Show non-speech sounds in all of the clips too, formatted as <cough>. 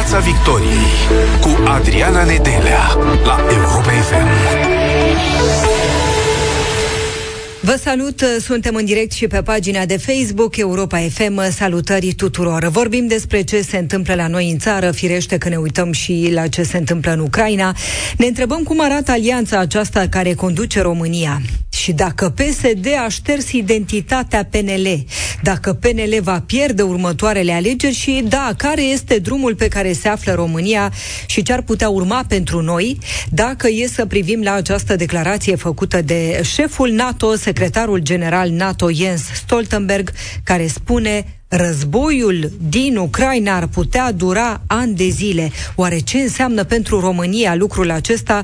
Piața Victoriei cu Adriana Nedelea la Europa FM. Vă salut, suntem în direct și pe pagina de Facebook Europa FM. Salutări tuturor! Vorbim despre ce se întâmplă la noi în țară, firește că ne uităm și la ce se întâmplă în Ucraina. Ne întrebăm cum arată alianța aceasta care conduce România și dacă PSD a șters identitatea PNL, dacă PNL va pierde următoarele alegeri și da, care este drumul pe care se află România și ce ar putea urma pentru noi, dacă e să privim la această declarație făcută de șeful NATO, secretarul general NATO Jens Stoltenberg, care spune Războiul din Ucraina ar putea dura ani de zile. Oare ce înseamnă pentru România lucrul acesta?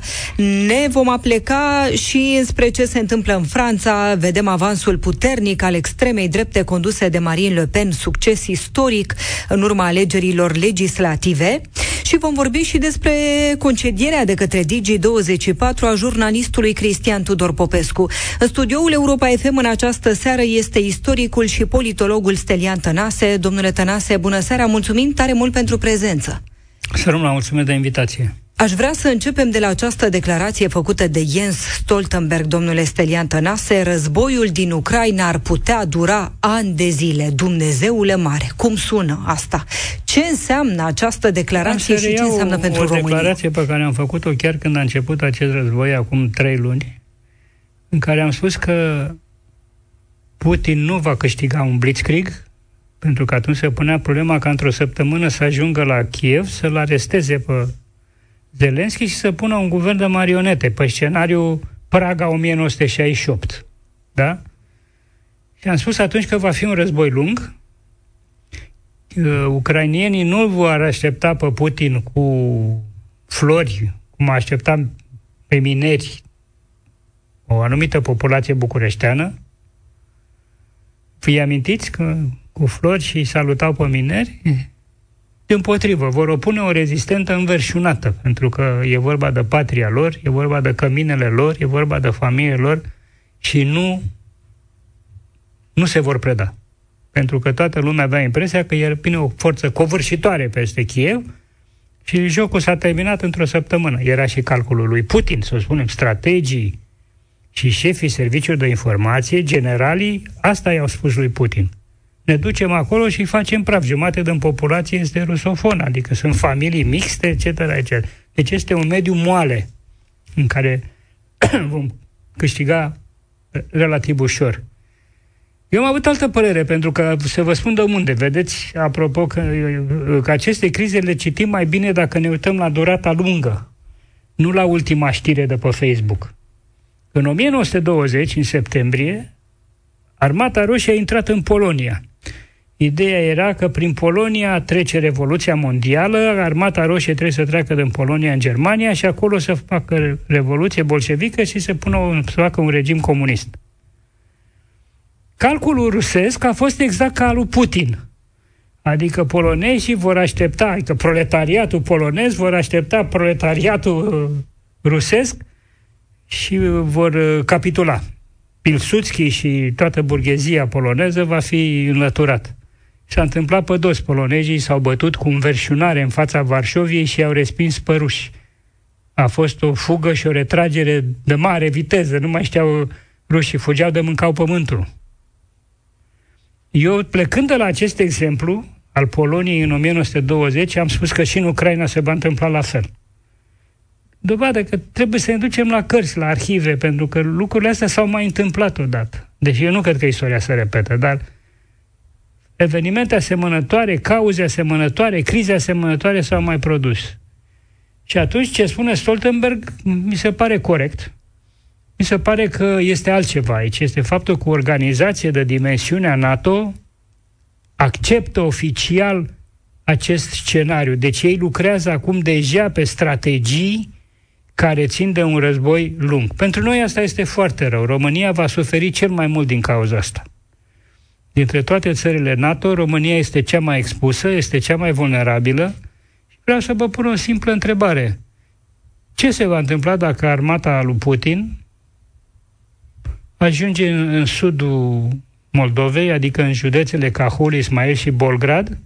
Ne vom apleca și spre ce se întâmplă în Franța. Vedem avansul puternic al extremei drepte conduse de Marine Le Pen, succes istoric în urma alegerilor legislative. Și vom vorbi și despre concedierea de către Digi24 a jurnalistului Cristian Tudor Popescu. În studioul Europa FM în această seară este istoricul și politologul Stelian Tănase. Domnule Tănase, bună seara, mulțumim tare mult pentru prezență. Să rămână, mulțumesc de invitație. Aș vrea să începem de la această declarație făcută de Jens Stoltenberg, domnule Stelian Tănase. Războiul din Ucraina ar putea dura ani de zile. Dumnezeule mare, cum sună asta? Ce înseamnă această declarație și ce înseamnă pentru România? o declarație pe care am făcut-o chiar când a început acest război, acum trei luni, în care am spus că Putin nu va câștiga un blitzkrieg, pentru că atunci se punea problema ca într-o săptămână să ajungă la Kiev, să-l aresteze pe Zelenski și să pună un guvern de marionete pe scenariu Praga 1968. Da? Și am spus atunci că va fi un război lung. Uh, ucrainienii nu vor aștepta pe Putin cu flori, cum așteptam pe mineri o anumită populație bucureșteană. Fii amintiți că cu flori și salutau pe mineri? Din potrivă, vor opune o rezistentă înverșunată, pentru că e vorba de patria lor, e vorba de căminele lor, e vorba de familie lor și nu, nu se vor preda. Pentru că toată lumea avea impresia că el pune o forță covârșitoare peste Kiev și jocul s-a terminat într-o săptămână. Era și calculul lui Putin, să spunem, strategii și șefii serviciilor de informație, generalii, asta i-au spus lui Putin ne ducem acolo și facem praf. Jumate din populație este rusofonă, adică sunt familii mixte, etc. etc. Deci este un mediu moale în care <clears throat> vom câștiga uh, relativ ușor. Eu am avut altă părere, pentru că să vă spun de unde. Vedeți, apropo, că, uh, că aceste crize le citim mai bine dacă ne uităm la durata lungă, nu la ultima știre de pe Facebook. În 1920, în septembrie, Armata Roșie a intrat în Polonia. Ideea era că prin Polonia trece Revoluția Mondială, Armata Roșie trebuie să treacă din Polonia în Germania și acolo să facă Revoluție bolșevică și să, pună un, să facă un regim comunist. Calculul rusesc a fost exact ca al lui Putin. Adică polonezii vor aștepta, adică proletariatul polonez vor aștepta proletariatul uh, rusesc și vor uh, capitula. Pilsudski și toată burghezia poloneză va fi înlăturat. S-a întâmplat pe dos. Polonezii s-au bătut cu înverșunare în fața Varșoviei și au respins păruși. A fost o fugă și o retragere de mare viteză. Nu mai știau rușii, fugeau de mâncau pământul. Eu, plecând de la acest exemplu al Poloniei în 1920, am spus că și în Ucraina se va întâmpla la fel. Dovadă că trebuie să ne ducem la cărți, la arhive, pentru că lucrurile astea s-au mai întâmplat odată. Deci eu nu cred că istoria se repetă, dar evenimente asemănătoare, cauze asemănătoare, crize asemănătoare s-au mai produs. Și atunci ce spune Stoltenberg mi se pare corect. Mi se pare că este altceva aici. Este faptul că o organizație de dimensiunea NATO acceptă oficial acest scenariu. Deci ei lucrează acum deja pe strategii care țin de un război lung. Pentru noi asta este foarte rău. România va suferi cel mai mult din cauza asta. Dintre toate țările NATO, România este cea mai expusă, este cea mai vulnerabilă și vreau să vă pun o simplă întrebare. Ce se va întâmpla dacă armata lui Putin ajunge în, în sudul Moldovei, adică în județele Cahul, Ismail și Bolgrad,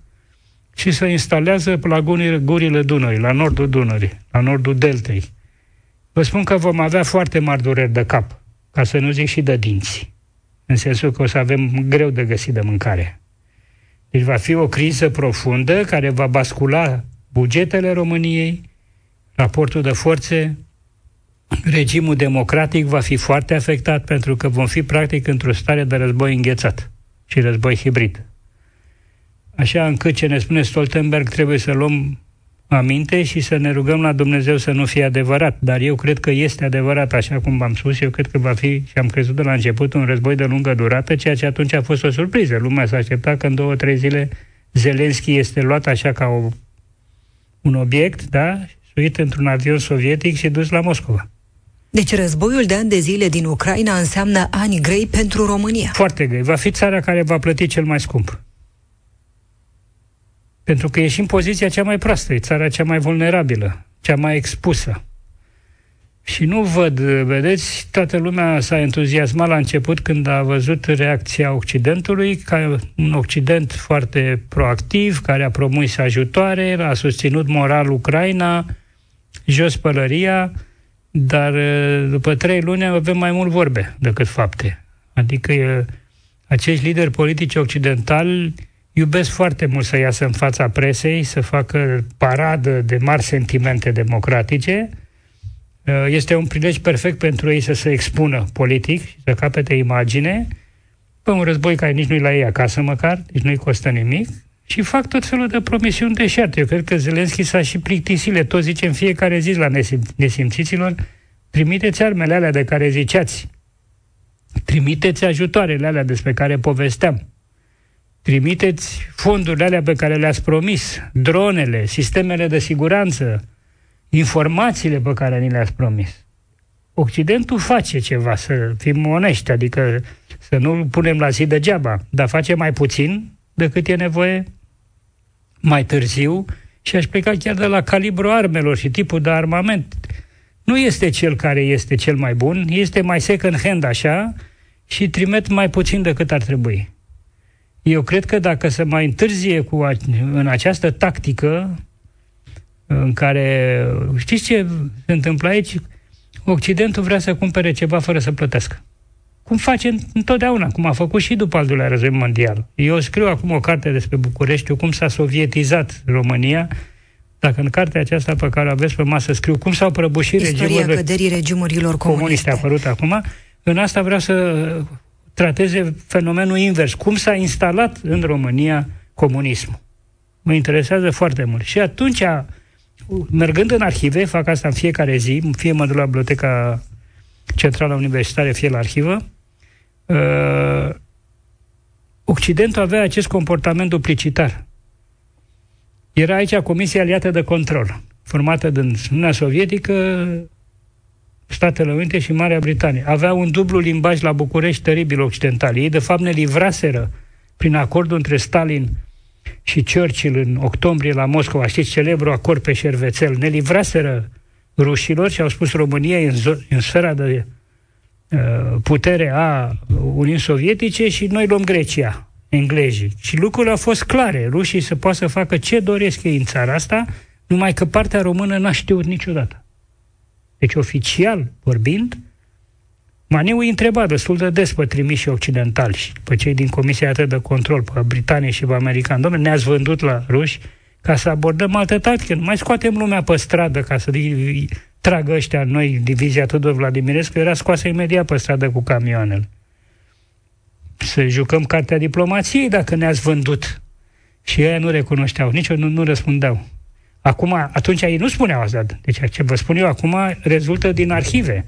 și să instalează la gurile Dunării, la nordul Dunării, la nordul Deltei. Vă spun că vom avea foarte mari dureri de cap, ca să nu zic și de dinți, în sensul că o să avem greu de găsit de mâncare. Deci va fi o criză profundă care va bascula bugetele României, raportul de forțe, regimul democratic va fi foarte afectat pentru că vom fi practic într-o stare de război înghețat și război hibrid. Așa încât ce ne spune Stoltenberg trebuie să luăm aminte și să ne rugăm la Dumnezeu să nu fie adevărat. Dar eu cred că este adevărat, așa cum v-am spus, eu cred că va fi, și am crezut de la început, un război de lungă durată, ceea ce atunci a fost o surpriză. Lumea s-a așteptat că în două, trei zile Zelenski este luat așa ca o, un obiect, da, suit într-un avion sovietic și dus la Moscova. Deci războiul de ani de zile din Ucraina înseamnă ani grei pentru România. Foarte grei. Va fi țara care va plăti cel mai scump. Pentru că e și în poziția cea mai proastă, e țara cea mai vulnerabilă, cea mai expusă. Și nu văd, vedeți, toată lumea s-a entuziasmat la început când a văzut reacția Occidentului, ca un Occident foarte proactiv, care a promus ajutoare, a susținut moral Ucraina, jos pălăria, dar după trei luni avem mai mult vorbe decât fapte. Adică acești lideri politici occidentali iubesc foarte mult să iasă în fața presei, să facă paradă de mari sentimente democratice. Uh, este un prilej perfect pentru ei să se expună politic și să capete imagine. Pe un război care nici nu-i la ei acasă măcar, nici nu-i costă nimic, și fac tot felul de promisiuni deșerte. Eu cred că Zelenski s-a și plictisit, le tot zice în fiecare zi la nesim- nesimțiților, trimiteți armele alea de care ziceați, trimiteți ajutoarele alea despre care povesteam, Trimiteți fondurile alea pe care le-ați promis, dronele, sistemele de siguranță, informațiile pe care ni le-ați promis. Occidentul face ceva, să fim onești, adică să nu punem la zi degeaba, dar face mai puțin decât e nevoie, mai târziu, și aș pleca chiar de la calibru armelor și tipul de armament. Nu este cel care este cel mai bun, este mai second hand așa și trimit mai puțin decât ar trebui. Eu cred că dacă se mai întârzie cu a, în această tactică în care, știți ce se întâmplă aici? Occidentul vrea să cumpere ceva fără să plătească. Cum face întotdeauna, cum a făcut și după al doilea război mondial. Eu scriu acum o carte despre București, cum s-a sovietizat România, dacă în cartea aceasta pe care o aveți pe masă scriu cum s-au prăbușit Istoria regimurile căderii regimurilor comuniste. comuniste apărut acum, în asta vreau să trateze fenomenul invers. Cum s-a instalat în România comunismul? Mă interesează foarte mult. Și atunci, mergând în arhive, fac asta în fiecare zi, fie mă duc la Biblioteca Centrală Universitară, fie la arhivă, uh, Occidentul avea acest comportament duplicitar. Era aici Comisia Aliată de Control, formată din Uniunea Sovietică, Statele Unite și Marea Britanie. Aveau un dublu limbaj la București teribil occidental. Ei, de fapt, ne livraseră prin acordul între Stalin și Churchill în octombrie la Moscova, știți, celebru acord pe șervețel, ne livraseră rușilor și au spus România în, zo- în sfera de uh, putere a Uniunii Sovietice și noi luăm Grecia, englezii. Și lucrurile au fost clare. Rușii se poate să facă ce doresc ei în țara asta, numai că partea română n-a știut niciodată. Deci, oficial vorbind, Maniu îi întreba destul de des pe trimiși occidentali și pe cei din Comisia atât de control, pe britanii și pe americani. Domnule, ne-ați vândut la ruși ca să abordăm altă tactică. Nu mai scoatem lumea pe stradă ca să tragă ăștia noi, divizia Tudor Vladimirescu, era scoasă imediat pe stradă cu camioanele. Să jucăm cartea diplomației dacă ne-ați vândut. Și ei nu recunoșteau, nici nu, nu răspundeau. Acum, atunci ei nu spuneau asta. Deci ce vă spun eu acum rezultă din arhive.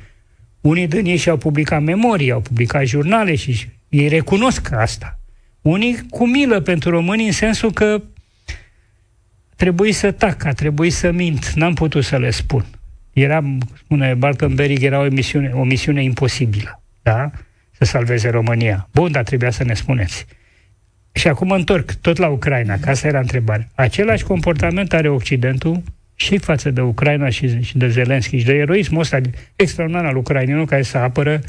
Unii din ei și-au publicat memorii, au publicat jurnale și ei recunosc asta. Unii cu milă pentru români în sensul că trebuie să tac, a trebuit să mint, n-am putut să le spun. Era, spune Bartenberg, era o misiune, o misiune imposibilă, da? Să salveze România. Bun, dar trebuia să ne spuneți. Și acum mă întorc tot la Ucraina, că asta era întrebarea. Același comportament are Occidentul și față de Ucraina și, și de Zelenski și de eroismul ăsta extraordinar al ucrainenilor care se apără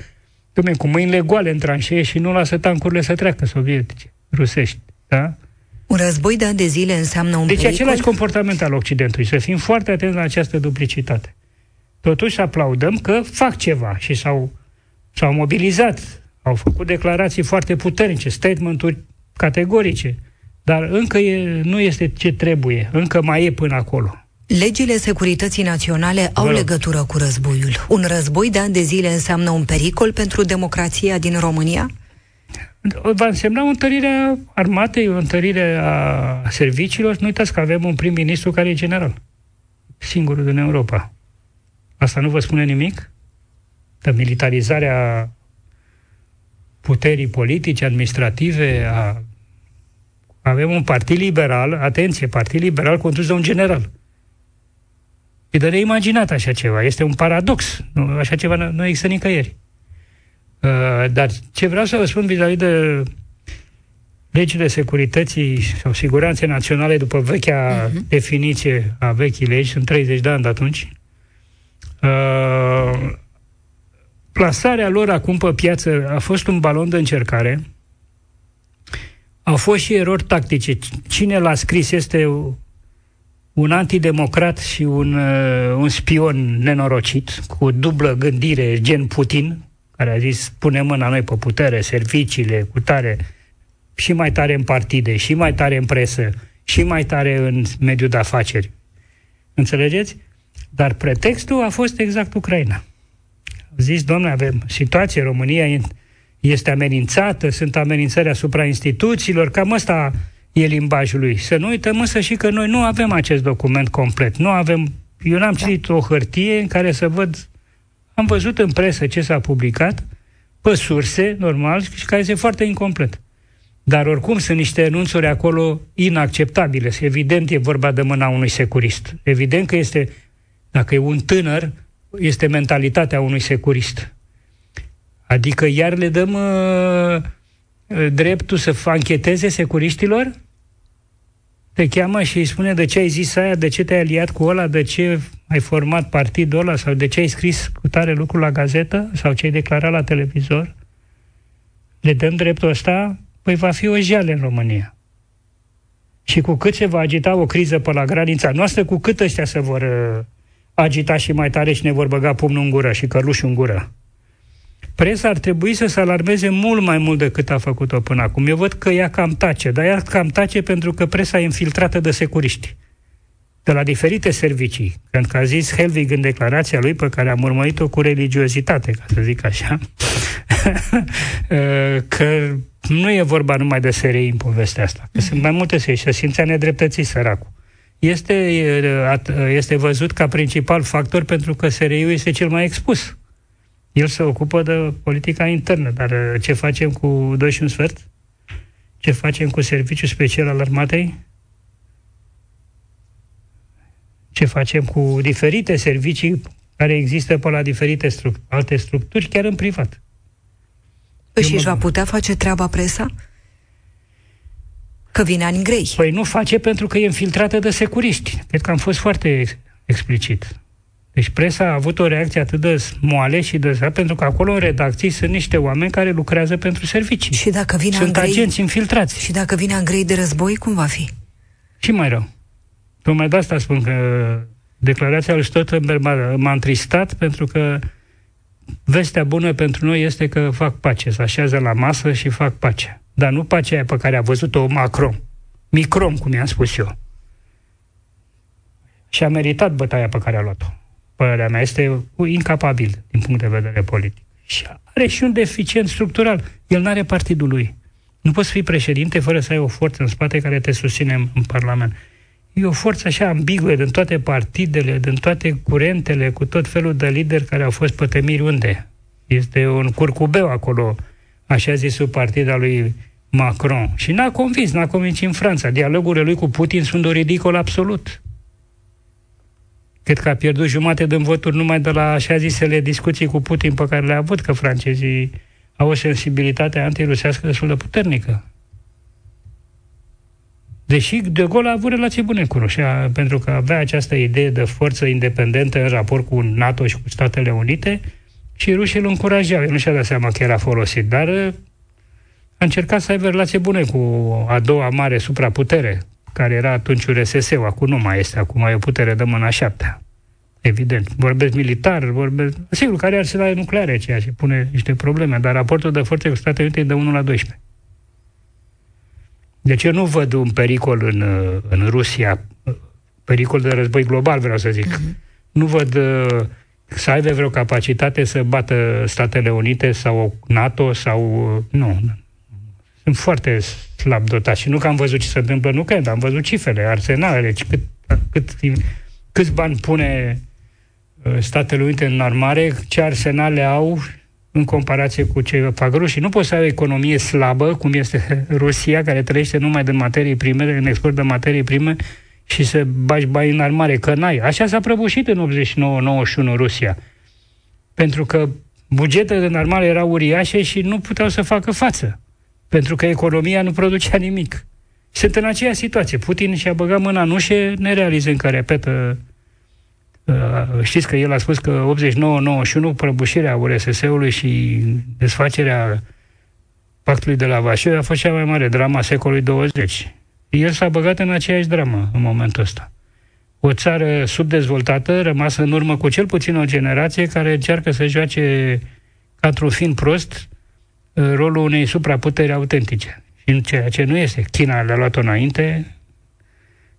dumne, cu mâinile goale în tranșee și nu lasă tancurile să treacă sovietice, rusești. Da? Un război de ani de zile înseamnă un Deci pericol? același comportament al Occidentului, să fim foarte atenți la această duplicitate. Totuși aplaudăm că fac ceva și s-au, s-au mobilizat, au făcut declarații foarte puternice, statementuri categorice, dar încă e, nu este ce trebuie, încă mai e până acolo. Legile securității naționale au Vă rog. legătură cu războiul. Un război de ani de zile înseamnă un pericol pentru democrația din România? Va însemna o întărire a armatei, o întărire a serviciilor. Nu uitați că avem un prim-ministru care e general. Singurul din Europa. Asta nu vă spune nimic? De militarizarea puterii politice, administrative, a... avem un partid liberal, atenție, partid liberal condus de un general. E de neimaginat așa ceva. Este un paradox. Nu, așa ceva nu, nu există nicăieri. Uh, dar ce vreau să vă spun vis-a-vis de legile securității sau siguranței naționale după vechea uh-huh. definiție a vechii legi, sunt 30 de ani de atunci, uh, plasarea lor acum pe piață a fost un balon de încercare, au fost și erori tactice. Cine l-a scris este un antidemocrat și un, uh, un spion nenorocit, cu dublă gândire, gen Putin, care a zis, pune mâna noi pe putere, serviciile, cu tare, și mai tare în partide, și mai tare în presă, și mai tare în mediul de afaceri. Înțelegeți? Dar pretextul a fost exact Ucraina. Au zis, domnule, avem situație, România este amenințată, sunt amenințări asupra instituțiilor, cam ăsta e limbajul lui. Să nu uităm însă și că noi nu avem acest document complet. Nu avem, eu n-am citit o hârtie în care să văd am văzut în presă ce s-a publicat, pe surse, normal, și care este foarte incomplet. Dar oricum sunt niște enunțuri acolo inacceptabile. Evident e vorba de mâna unui securist. Evident că este, dacă e un tânăr, este mentalitatea unui securist. Adică iar le dăm uh, dreptul să ancheteze securiștilor? Te cheamă și îi spune de ce ai zis aia, de ce te-ai aliat cu ăla, de ce ai format partidul ăla sau de ce ai scris cu tare lucru la gazetă sau ce ai declarat la televizor? Le dăm dreptul ăsta? Păi va fi o jeală în România. Și cu cât se va agita o criză pe la granița noastră, cu cât ăștia se vor uh, agita și mai tare și ne vor băga pumnul în gură și călușul în gură. Presa ar trebui să se alarmeze mult mai mult decât a făcut-o până acum. Eu văd că ea cam tace, dar ea cam tace pentru că presa e infiltrată de securiști de la diferite servicii. Pentru că a zis Helvig în declarația lui, pe care am urmărit-o cu religiozitate, ca să zic așa, <laughs> că nu e vorba numai de SRI în povestea asta, că sunt mai multe SRI și se simțea nedreptățit săracul. Este, este văzut ca principal factor pentru că SRI-ul este cel mai expus. El se ocupă de politica internă, dar ce facem cu 2 și un sfert? Ce facem cu serviciul special al armatei? ce facem cu diferite servicii care există pe la diferite stru- alte structuri, chiar în privat. Și își va putea face treaba presa? Că vine ani grei. Păi nu face pentru că e infiltrată de securiști. Cred că am fost foarte ex- explicit. Deci presa a avut o reacție atât de moale și de zi, pentru că acolo în redacții sunt niște oameni care lucrează pentru servicii. Și dacă vine sunt Andrei, agenți infiltrați. Și dacă vine în grei de război, cum va fi? Și mai rău. Tocmai de asta spun că declarația lui Stoltenberg m-a, m-a întristat pentru că vestea bună pentru noi este că fac pace, se așează la masă și fac pace. Dar nu pacea aia pe care a văzut-o Macron. Micron, cum i-am spus eu. Și a meritat bătaia pe care a luat-o. Părerea mea este incapabil din punct de vedere politic. Și are și un deficient structural. El nu are partidul lui. Nu poți fi președinte fără să ai o forță în spate care te susține în, în Parlament. E o forță așa ambiguă din toate partidele, din toate curentele, cu tot felul de lideri care au fost pătămiri unde. Este un curcubeu acolo, așa zisul partid al lui Macron. Și n-a convins, n-a convins în Franța. Dialogurile lui cu Putin sunt o ridicol absolut. Cred că a pierdut jumate din voturi numai de la așa zisele discuții cu Putin pe care le-a avut, că francezii au o sensibilitate antirusească destul de puternică. Deși De Gaulle a avut relații bune cu Rusia, pentru că avea această idee de forță independentă în raport cu NATO și cu Statele Unite și rușii îl încurajau. El nu și-a dat seama că era folosit, dar a încercat să aibă relație bune cu a doua mare supraputere, care era atunci URSS-ul, acum nu mai este, acum e o putere de mâna șaptea. Evident. Vorbesc militar, vorbesc... Sigur, care arsenale nucleare, ceea ce pune niște probleme, dar raportul de forțe cu Statele Unite e de 1 la 12. Deci eu nu văd un pericol în, în Rusia, pericol de război global, vreau să zic. Uh-huh. Nu văd uh, să aibă vreo capacitate să bată Statele Unite sau NATO sau... Uh, nu. Sunt foarte slab dotați și nu că am văzut ce se întâmplă nu că am văzut cifrele, arsenalele, cât, cât, câți bani pune uh, Statele Unite în armare, ce arsenale au în comparație cu ce fac rușii. Nu poți să ai o economie slabă, cum este Rusia, care trăiește numai din materii prime, în export de materii prime, și să bagi bani în armare, că n-ai. Așa s-a prăbușit în 89-91 Rusia. Pentru că bugetele în armare erau uriașe și nu puteau să facă față. Pentru că economia nu producea nimic. Sunt în aceeași situație. Putin și-a băgat mâna în ușe, nerealizând că repetă Uh, știți că el a spus că 89-91 prăbușirea URSS-ului și desfacerea pactului de la Vașov a fost cea mai mare drama secolului 20. El s-a băgat în aceeași dramă în momentul ăsta. O țară subdezvoltată, rămasă în urmă cu cel puțin o generație care încearcă să joace ca într-un film prost uh, rolul unei supraputeri autentice. Și în ceea ce nu este. China le-a luat-o înainte,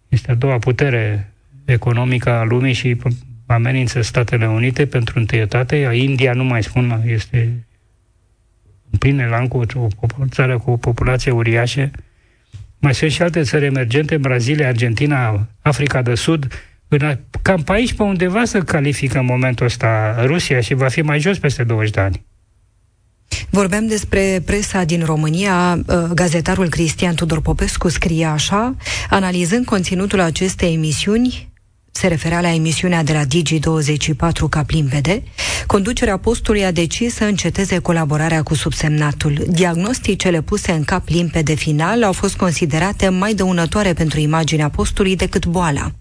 este a doua putere economică a lumii și amenință Statele Unite pentru întâietate. India, nu mai spun, este în plin elan cu o, o țară cu o populație uriașă. Mai sunt și alte țări emergente, Brazilia, Argentina, Africa de Sud, în, cam pe aici, pe undeva, să califică în momentul ăsta Rusia și va fi mai jos peste 20 de ani. Vorbeam despre presa din România. Uh, gazetarul Cristian Tudor Popescu scrie așa, analizând conținutul acestei emisiuni, se referea la emisiunea de la Digi24 ca limpede, conducerea postului a decis să înceteze colaborarea cu subsemnatul. Diagnosticele puse în cap limpede final au fost considerate mai dăunătoare pentru imaginea postului decât boala.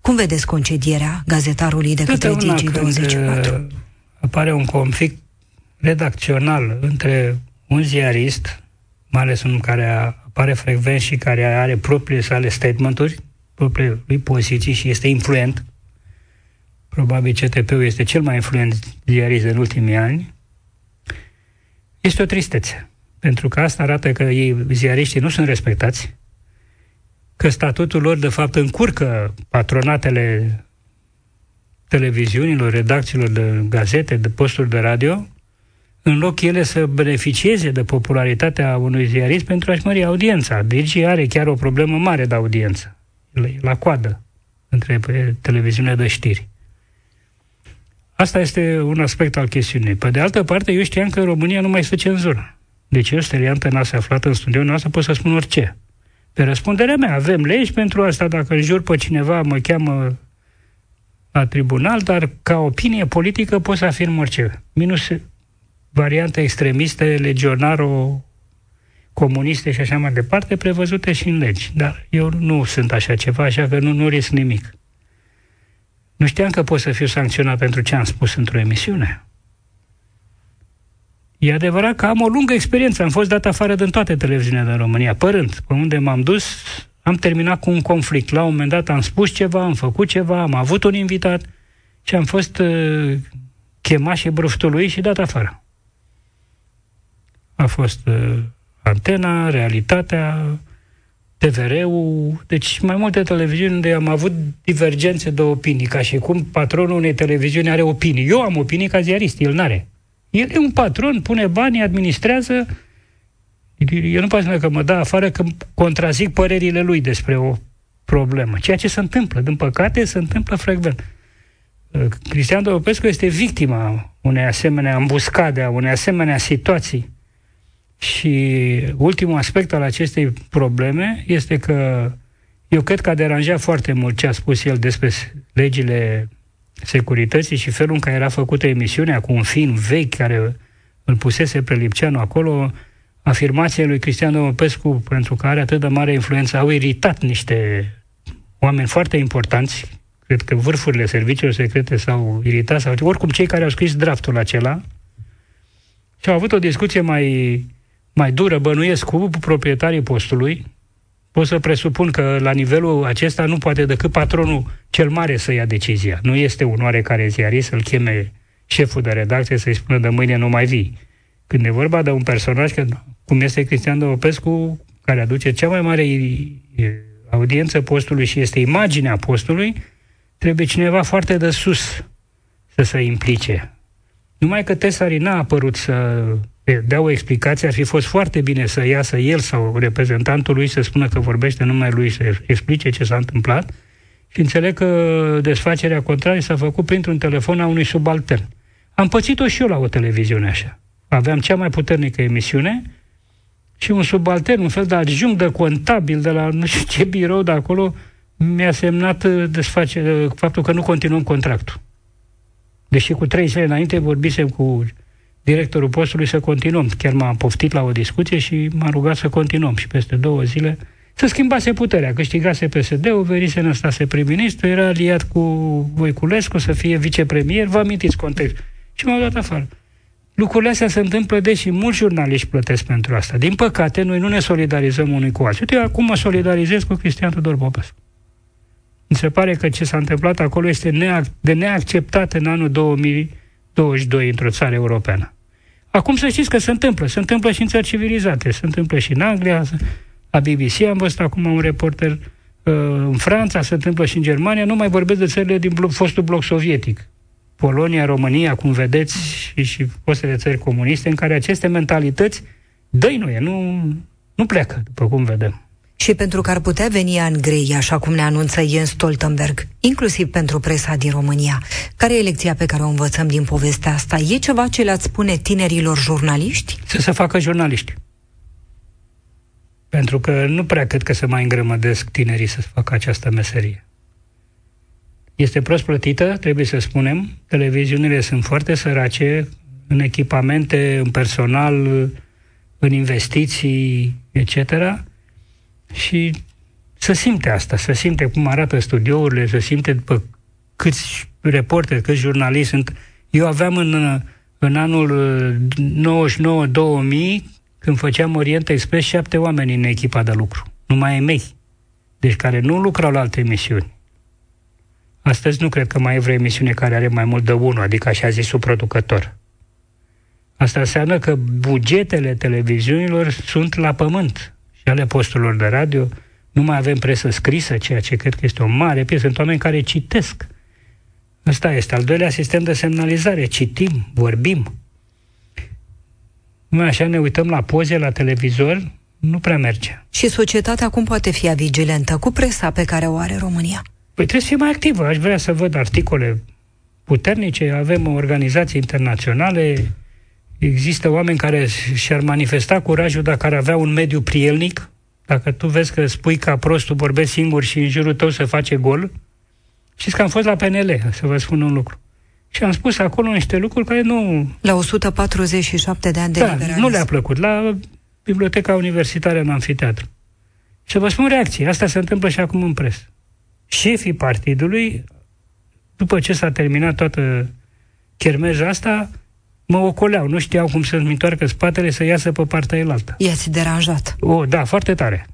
Cum vedeți concedierea gazetarului de către Digi24? Uh, apare un conflict redacțional între un ziarist, mai ales unul care apare frecvent și care are propriile sale statementuri, propriului poziții și este influent. Probabil CTP-ul este cel mai influent ziarist în ultimii ani. Este o tristețe. Pentru că asta arată că ei, ziariștii, nu sunt respectați, că statutul lor, de fapt, încurcă patronatele televiziunilor, redacțiilor de gazete, de posturi de radio, în loc ele să beneficieze de popularitatea unui ziarist pentru a-și mări audiența. Deci are chiar o problemă mare de audiență la coadă între televiziunea de știri. Asta este un aspect al chestiunii. Pe de altă parte, eu știam că în România nu mai este cenzură. Deci eu, Stelian Tănase, aflat în studioul nostru, pot să spun orice. Pe răspunderea mea, avem legi pentru asta, dacă îl jur pe cineva, mă cheamă la tribunal, dar ca opinie politică pot să afirm orice. Minus variante extremiste, legionaro, comuniste și așa mai departe, prevăzute și în legi. Dar eu nu sunt așa ceva, așa că nu, nu risc nimic. Nu știam că pot să fiu sancționat pentru ce am spus într-o emisiune. E adevărat că am o lungă experiență. Am fost dat afară din toate televiziunile din România, părând. Pe unde m-am dus, am terminat cu un conflict. La un moment dat am spus ceva, am făcut ceva, am avut un invitat și am fost uh, chemat și bruftul și dat afară. A fost uh, Antena, Realitatea, TVR-ul, deci mai multe televiziuni unde am avut divergențe de opinii, ca și cum patronul unei televiziuni are opinii. Eu am opinii ca ziarist, el n-are. El e un patron, pune bani, administrează. Eu nu pot spune că mă dă afară că contrazic părerile lui despre o problemă. Ceea ce se întâmplă, din păcate, se întâmplă frecvent. Cristian Dobescu este victima unei asemenea ambuscade, a unei asemenea situații și ultimul aspect al acestei probleme este că eu cred că a deranjat foarte mult ce a spus el despre legile securității și felul în care era făcută emisiunea cu un film vechi care îl pusese pe Lipceanu acolo, afirmația lui Cristian Domopescu, pentru că are atât de mare influență, au iritat niște oameni foarte importanți, cred că vârfurile serviciilor secrete s-au iritat, sau oricum cei care au scris draftul acela, și au avut o discuție mai mai dură, bănuiesc, cu proprietarii postului, pot să presupun că la nivelul acesta nu poate decât patronul cel mare să ia decizia. Nu este un oarecare ziarist să-l cheme șeful de redacție să-i spună de mâine nu mai vii. Când e vorba de un personaj cum este Cristian Dăopescu, care aduce cea mai mare audiență postului și este imaginea postului, trebuie cineva foarte de sus să se implice. Numai că Tesari n-a apărut să dea o explicație, ar fi fost foarte bine să iasă el sau reprezentantul lui să spună că vorbește numai lui, să explice ce s-a întâmplat și înțeleg că desfacerea contrară s-a făcut printr-un telefon a unui subaltern. Am pățit-o și eu la o televiziune așa. Aveam cea mai puternică emisiune și un subaltern, un fel de adjunct de contabil de la nu știu ce birou de acolo, mi-a semnat desface, faptul că nu continuăm contractul. Deși cu trei zile înainte vorbisem cu directorul postului să continuăm. Chiar m-a poftit la o discuție și m-a rugat să continuăm. Și peste două zile să schimbase puterea. Câștigase PSD-ul, Verisen ăstase prim-ministru, era aliat cu Voiculescu să fie vicepremier. Vă amintiți context. Și m-au dat afară. Lucrurile astea se întâmplă, deși mulți jurnaliști plătesc pentru asta. Din păcate, noi nu ne solidarizăm unui cu altul. Eu acum mă solidarizez cu Cristian Tudor Popescu. Mi se pare că ce s-a întâmplat acolo este de neacceptat în anul 2022 într-o țară europeană. Acum să știți că se întâmplă. Se întâmplă și în țări civilizate. Se întâmplă și în Anglia, la BBC am văzut acum un reporter uh, în Franța, se întâmplă și în Germania. Nu mai vorbesc de țările din fostul bloc sovietic. Polonia, România, cum vedeți, și, și fostele țări comuniste, în care aceste mentalități dăinuie, nu, nu pleacă, după cum vedem. Și pentru că ar putea veni ani grei, așa cum ne anunță Jens Stoltenberg, inclusiv pentru presa din România. Care e lecția pe care o învățăm din povestea asta? E ceva ce le-ați spune tinerilor jurnaliști? Să se facă jurnaliști. Pentru că nu prea cred că se mai îngrămădesc tinerii să facă această meserie. Este prost plătită, trebuie să spunem. Televiziunile sunt foarte sărace în echipamente, în personal, în investiții, etc. Și să simte asta, să simte cum arată studiourile, să simte după câți reporteri, câți jurnaliști sunt. Eu aveam în, în anul 99-2000, când făceam Orient Express, șapte oameni în echipa de lucru, numai mei, deci care nu lucrau la alte emisiuni. Astăzi nu cred că mai e vreo emisiune care are mai mult de unul, adică așa zis producător. Asta înseamnă că bugetele televiziunilor sunt la pământ și ale posturilor de radio. Nu mai avem presă scrisă, ceea ce cred că este o mare piesă. Sunt oameni care citesc. Ăsta este al doilea sistem de semnalizare. Citim, vorbim. Noi așa ne uităm la poze la televizor, nu prea merge. Și societatea cum poate fi vigilentă cu presa pe care o are România? Păi trebuie să fie mai activă. Aș vrea să văd articole puternice, avem organizații internaționale, există oameni care și-ar manifesta curajul dacă ar avea un mediu prielnic, dacă tu vezi că spui ca prostul, vorbești singur și în jurul tău se face gol, știți că am fost la PNL, să vă spun un lucru. Și am spus acolo niște lucruri care nu... La 147 de ani de da, liberalism. nu le-a plăcut. La Biblioteca Universitară în Amfiteatru. Și să vă spun reacții. Asta se întâmplă și acum în presă șefii partidului, după ce s-a terminat toată chermeja asta, mă ocoleau, nu știau cum să-mi întoarcă spatele să iasă pe partea elaltă. I-ați deranjat. O, da, foarte tare.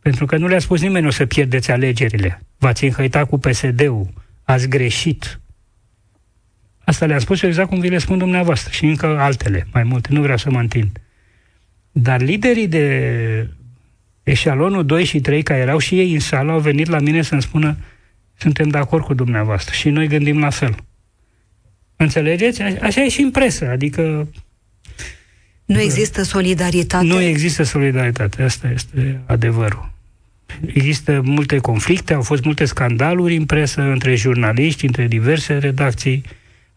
Pentru că nu le-a spus nimeni o să pierdeți alegerile. V-ați înhăitat cu PSD-ul, ați greșit. Asta le-am spus exact cum vi le spun dumneavoastră și încă altele, mai multe, nu vreau să mă întind. Dar liderii de eșalonul 2 și 3, care erau și ei în sală, au venit la mine să-mi spună suntem de acord cu dumneavoastră și noi gândim la fel. Înțelegeți? Așa e și în presă, adică... Nu există solidaritate? Nu există solidaritate, asta este adevărul. Există multe conflicte, au fost multe scandaluri în presă între jurnaliști, între diverse redacții.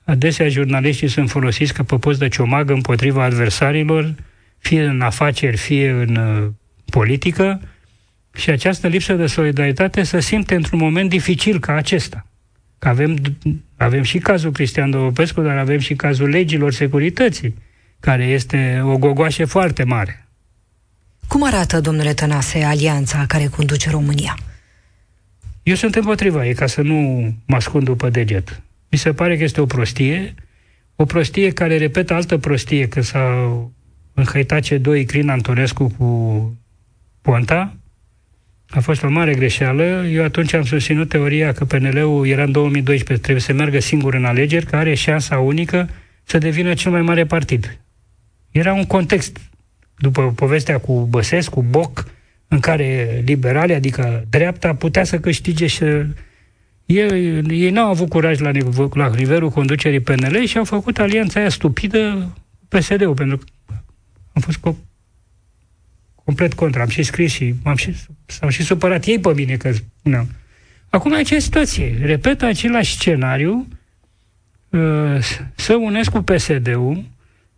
Adesea jurnaliștii sunt folosiți ca păpoți de ciomagă împotriva adversarilor, fie în afaceri, fie în politică și această lipsă de solidaritate se simte într-un moment dificil ca acesta. Că avem, avem și cazul Cristian Dovopescu, dar avem și cazul legilor securității, care este o gogoașă foarte mare. Cum arată, domnule Tănase, alianța care conduce România? Eu sunt împotriva ei, ca să nu mă ascund după deget. Mi se pare că este o prostie, o prostie care repetă altă prostie, că s-a în Haitace 2 Crin Antonescu cu Ponta. A fost o mare greșeală. Eu atunci am susținut teoria că PNL-ul era în 2012, trebuie să meargă singur în alegeri, că are șansa unică să devină cel mai mare partid. Era un context, după povestea cu Băsescu, Boc, în care liberali, adică dreapta, putea să câștige și ei, ei n-au avut curaj la, nivel, la nivelul conducerii PNL și au făcut alianța aia stupidă PSD-ul, pentru că am fost co- complet contra. Am și scris și m-am și, s-au și supărat ei pe mine că nu. Acum e aceeași situație. Repet același scenariu, uh, să unesc cu PSD-ul,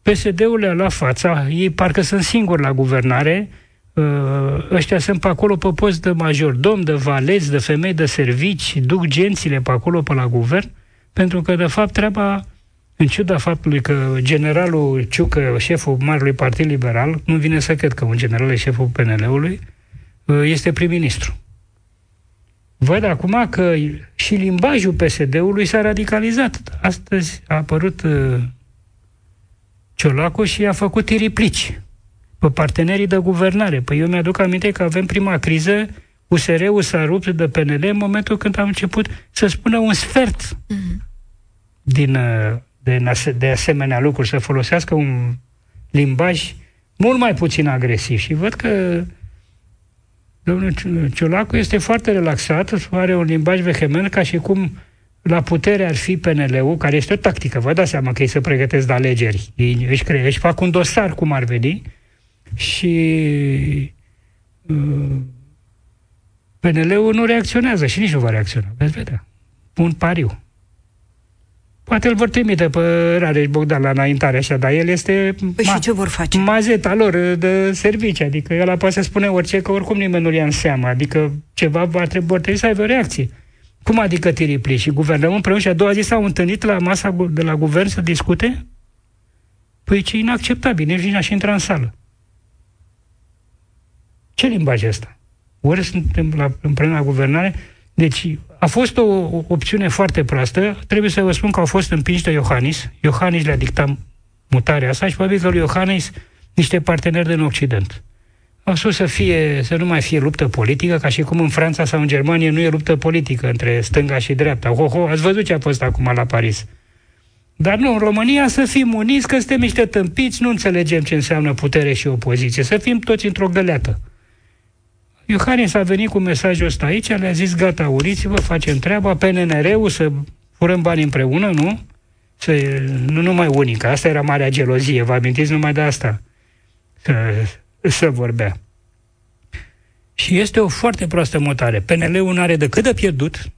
PSD-ul le-a luat fața, ei parcă sunt singuri la guvernare, Uh, ăștia sunt pe acolo pe post de majordom, de valeți, de femei de servici, duc gențile pe acolo pe la guvern, pentru că, de fapt, treaba, în ciuda faptului că generalul Ciucă, șeful Marului Partid Liberal, nu vine să cred că un general e șeful PNL-ului, uh, este prim-ministru. Văd acum că și limbajul PSD-ului s-a radicalizat. Astăzi a apărut uh, Ciolacu și a făcut tiriplici pe partenerii de guvernare. Păi eu mi-aduc aminte că avem prima criză, USR-ul s-a rupt de PNL în momentul când am început să spună un sfert mm-hmm. din, uh, de, de asemenea lucruri, să folosească un limbaj mult mai puțin agresiv. Și văd că domnul Ciolacu este foarte relaxat, are un limbaj vehement ca și cum la putere ar fi PNL-ul, care este o tactică, vă dați seama că ei se pregătesc de alegeri. Ei își, cre- își fac un dosar cum ar veni, și uh, PNL-ul nu reacționează și nici nu va reacționa. Veți vedea. Un pariu. Poate îl vor trimite pe Rareș Bogdan la înaintare așa, dar el este păi ma- și ce vor face? mazeta lor de servicii, adică el poate să spune orice, că oricum nimeni nu-l ia în seamă, adică ceva va trebui, vor trebui să aibă o reacție. Cum adică tiripli? Și guvernăm împreună și a doua zi s-au întâlnit la masa de la guvern să discute? Păi ce inacceptabil, nici nu aș intra în sală. Ce limbaj ăsta? Ori suntem la, împreună la guvernare? Deci a fost o, o opțiune foarte proastă. Trebuie să vă spun că au fost împinși de Iohannis. Iohannis le-a dictat mutarea asta și probabil că lui Iohannis niște parteneri din Occident. Au spus să, fie, să nu mai fie luptă politică, ca și cum în Franța sau în Germania nu e luptă politică între stânga și dreapta. Ho, ho, ați văzut ce a fost acum la Paris. Dar nu, în România să fim uniți, că suntem niște tâmpiți, nu înțelegem ce înseamnă putere și opoziție. Să fim toți într-o găleată. Iohannis a venit cu mesajul ăsta aici, le-a zis, gata, uriți-vă, facem treaba, PNR-ul, să furăm bani împreună, nu? Să, nu numai unică, asta era marea gelozie, vă amintiți numai de asta să, să vorbea. Și este o foarte proastă mutare. PNL-ul nu are decât de pierdut.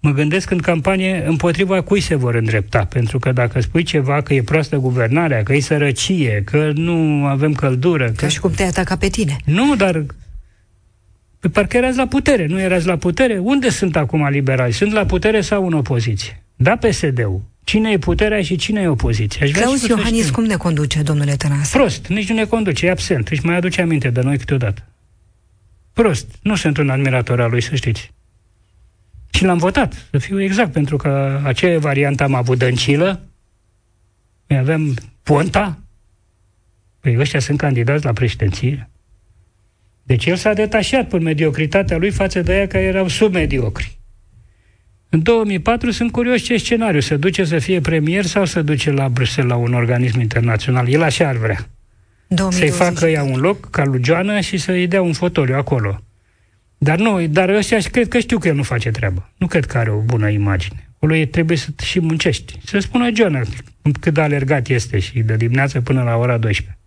Mă gândesc în campanie împotriva cui se vor îndrepta, pentru că dacă spui ceva că e proastă guvernarea, că e sărăcie, că nu avem căldură... Că, Ca și cum te ataca pe tine. Nu, dar pe parcă erați la putere, nu erați la putere? Unde sunt acum liberali? Sunt la putere sau în opoziție? Da, PSD-ul. Cine e puterea și cine e opoziția? Aș Claus Iohannis cum ne conduce, domnule Tănase? Prost, nici nu ne conduce, e absent. Își mai aduce aminte de noi câteodată. Prost. Nu sunt un admirator al lui, să știți. Și l-am votat, să fiu exact, pentru că aceea variantă am avut Dăncilă, mai avem Ponta, păi ăștia sunt candidați la președinție. Deci el s-a detașat prin mediocritatea lui față de aia care erau submediocri. În 2004 sunt curios ce scenariu, să duce să fie premier sau să duce la Bruxelles la un organism internațional. El așa ar vrea. 2020. Să-i facă ea un loc ca lui Joana și să-i dea un fotoliu acolo. Dar nu, dar ăștia cred că știu că el nu face treabă. Nu cred că are o bună imagine. Acolo e, trebuie să și muncești. Să spună Joana cât de alergat este și de dimineață până la ora 12.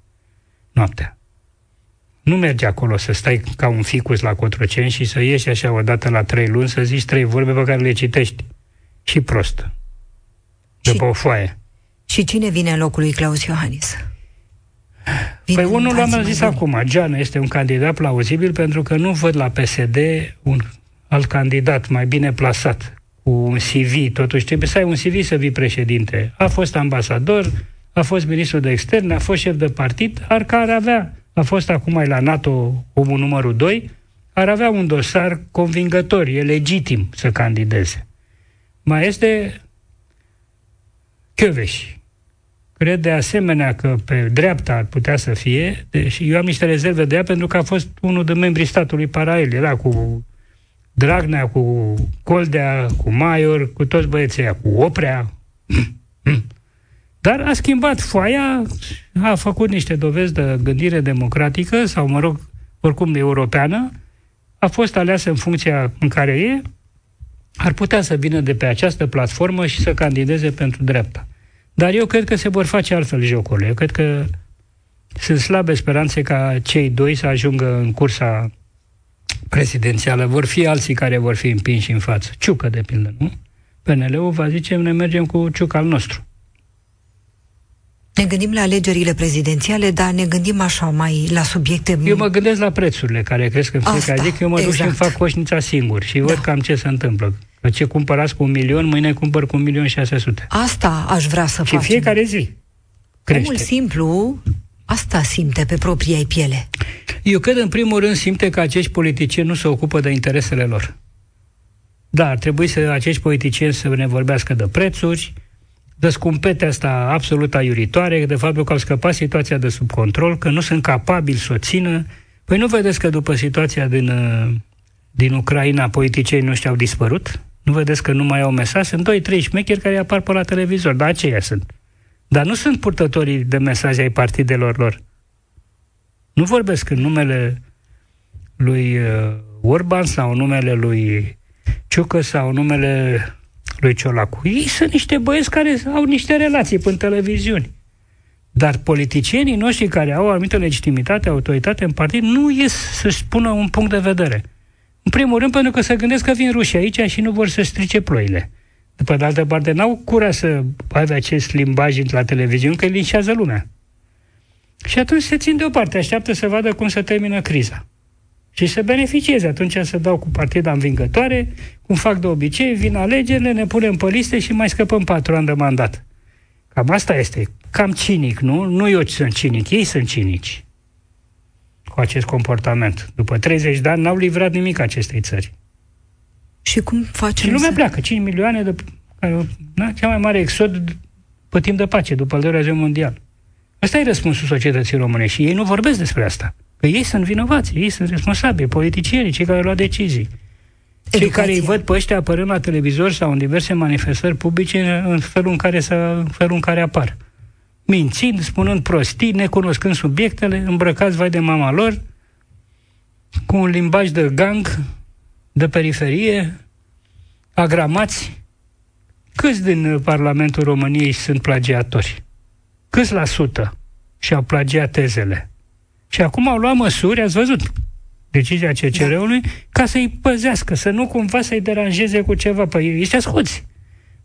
Noaptea. Nu merge acolo să stai ca un ficus la Cotroceni și să ieși așa odată la trei luni să zici trei vorbe pe care le citești. Și prost. După și, o foaie. Și cine vine în locul lui Claus Iohannis? Vine păi unul l-am zis acum. Geana este un candidat plauzibil pentru că nu văd la PSD un alt candidat mai bine plasat cu un CV. Totuși trebuie să ai un CV să vii președinte. A fost ambasador, a fost ministru de externe, a fost șef de partid, ar care avea a fost acum la NATO omul numărul 2, ar avea un dosar convingător, e legitim să candideze. Mai este Căveș. cred de asemenea că pe dreapta ar putea să fie, deși eu am niște rezerve de ea pentru că a fost unul din membrii statului paralel, era cu Dragnea, cu Coldea, cu Maior, cu toți băieții cu Oprea. <clears throat> Dar a schimbat foaia, a făcut niște dovezi de gândire democratică, sau, mă rog, oricum europeană, a fost aleasă în funcția în care e, ar putea să vină de pe această platformă și să candideze pentru dreapta. Dar eu cred că se vor face altfel jocurile. Eu cred că sunt slabe speranțe ca cei doi să ajungă în cursa prezidențială. Vor fi alții care vor fi împinși în față. Ciucă, de pildă, nu? PNL-ul va zice, ne mergem cu ciucă al nostru. Ne gândim la alegerile prezidențiale, dar ne gândim așa mai la subiecte... Eu mă gândesc la prețurile care cresc în fiecare zi, că eu mă exact. duc și îmi fac coșnița singur și văd da. cam ce se întâmplă. Că ce cumpărați cu un milion, mâine cumpăr cu un milion șase sute. Asta aș vrea să fac. Și fiecare zi crește. Omul simplu asta simte pe propria ei piele. Eu cred în primul rând simte că acești politicieni nu se ocupă de interesele lor. Da, ar trebui să acești politicieni să ne vorbească de prețuri, de scumpete asta absolut aiuritoare, de faptul că au scăpat situația de sub control, că nu sunt capabili să o țină. Păi nu vedeți că după situația din, uh, din Ucraina, politicienii noștri au dispărut? Nu vedeți că nu mai au mesaj? Sunt doi, trei șmecheri care apar pe la televizor, dar aceia sunt. Dar nu sunt purtătorii de mesaje ai partidelor lor. Nu vorbesc în numele lui uh, Orban sau în numele lui Ciucă sau în numele lui Ciolacu. Ei sunt niște băieți care au niște relații până televiziuni. Dar politicienii noștri care au anumită legitimitate, autoritate în partid, nu ies să-și spună un punct de vedere. În primul rând pentru că se gândesc că vin rușii aici și nu vor să strice ploile. După de altă parte, n-au cura să aibă acest limbaj la televiziune, că linșează lumea. Și atunci se țin deoparte, așteaptă să vadă cum se termină criza. Și să beneficieze. Atunci să dau cu partida învingătoare, cum fac de obicei, vin alegerile, ne punem pe liste și mai scăpăm patru ani de mandat. Cam asta este. Cam cinic, nu? Nu eu sunt cinic, ei sunt cinici cu acest comportament. După 30 de ani n-au livrat nimic acestei țări. Și cum facem Și lumea să... pleacă. 5 milioane de... Na, cea mai mare exod pe timp de pace, după al doilea război mondial. Ăsta e răspunsul societății române și ei nu vorbesc despre asta. Că ei sunt vinovați, ei sunt responsabili, politicienii, cei care luau decizii. Educație. Cei care îi văd pe ăștia apărând la televizor sau în diverse manifestări publice în felul în care, să, în felul în care apar. Mințind, spunând prostii, necunoscând subiectele, îmbrăcați vai de mama lor, cu un limbaj de gang, de periferie, agramați. Câți din Parlamentul României sunt plagiatori? Câți la sută și-au plagiat tezele? Și acum au luat măsuri, ați văzut, decizia CCR-ului, da. ca să-i păzească, să nu cumva să-i deranjeze cu ceva. Păi ești ascuți.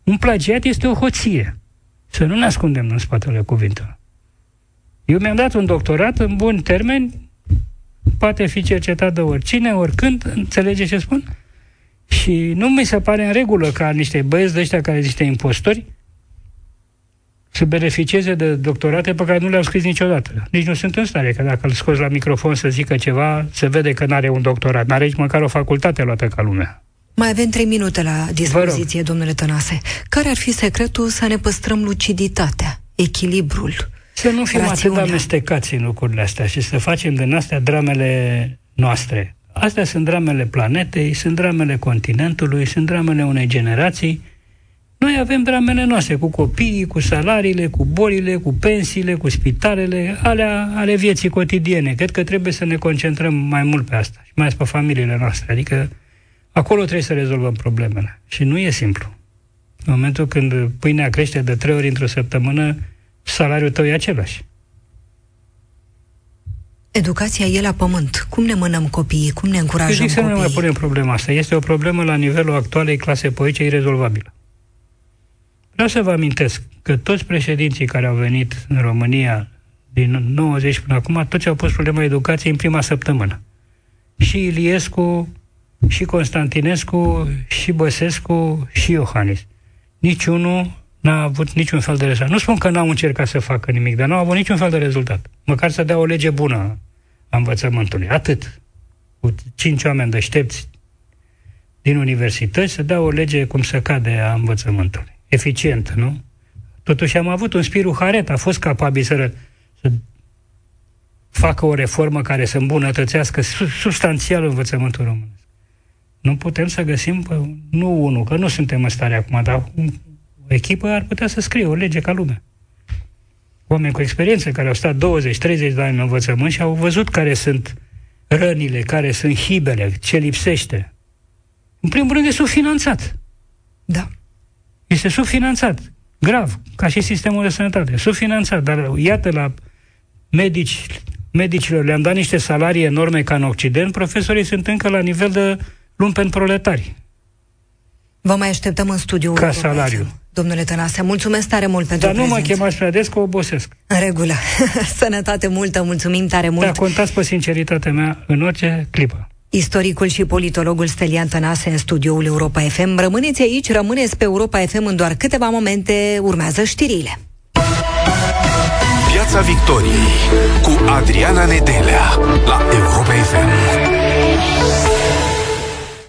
Un plagiat este o hoție. Să nu ne ascundem în spatele cuvintelor. Eu mi-am dat un doctorat în bun termen, poate fi cercetat de oricine, oricând, înțelege ce spun? Și nu mi se pare în regulă ca niște băieți de ăștia care sunt niște impostori să beneficieze de doctorate pe care nu le-au scris niciodată. Nici nu sunt în stare, că dacă îl scoți la microfon să zică ceva, se vede că nu are un doctorat, nu are nici măcar o facultate luată ca lumea. Mai avem trei minute la dispoziție, domnule Tănase. Care ar fi secretul să ne păstrăm luciditatea, echilibrul, Să nu fim rațiunea. atât amestecați în lucrurile astea și să facem din astea dramele noastre. Astea sunt dramele planetei, sunt dramele continentului, sunt dramele unei generații noi avem dramele noastre cu copiii, cu salariile, cu bolile, cu pensiile, cu spitalele, alea ale vieții cotidiene. Cred că trebuie să ne concentrăm mai mult pe asta și mai ales pe familiile noastre. Adică acolo trebuie să rezolvăm problemele. Și nu e simplu. În momentul când pâinea crește de trei ori într-o săptămână, salariul tău e același. Educația e la pământ. Cum ne mânăm copiii? Cum ne încurajăm Eu zic să nu ne mai punem problema asta. Este o problemă la nivelul actualei clase politice irezolvabilă. Vreau să vă amintesc că toți președinții care au venit în România din 90 până acum, toți au pus problema educației în prima săptămână. Și Iliescu, și Constantinescu, și Băsescu, și Iohannis. Niciunul n-a avut niciun fel de rezultat. Nu spun că n-au încercat să facă nimic, dar n-au avut niciun fel de rezultat. Măcar să dea o lege bună a învățământului. Atât. Cu cinci oameni deștepți din universități să dea o lege cum să cade a învățământului eficientă, nu? Totuși am avut un spiru haret, a fost capabil să, să facă o reformă care să îmbunătățească substanțial învățământul român. Nu putem să găsim, nu unul, că nu suntem în stare acum, dar o echipă ar putea să scrie o lege ca lumea. Oameni cu experiență care au stat 20-30 de ani în învățământ și au văzut care sunt rănile, care sunt hibele, ce lipsește. În primul rând e subfinanțat. Da. Este subfinanțat. Grav, ca și sistemul de sănătate. Subfinanțat. Dar iată la medici, medicilor le-am dat niște salarii enorme ca în Occident, profesorii sunt încă la nivel de lumpen proletari. Vă mai așteptăm în studiu. Ca salariu. Domnule Tănase, mulțumesc tare mult pentru Dar nu mă chemați prea des că obosesc. În regulă. <laughs> Sănătate multă, mulțumim tare mult. Da, contați pe sinceritatea mea în orice clipă. Istoricul și politologul Stelian Tănase în studioul Europa FM. Rămâneți aici, rămâneți pe Europa FM în doar câteva momente. Urmează știrile. Piața Victoriei cu Adriana Nedelea la Europa FM.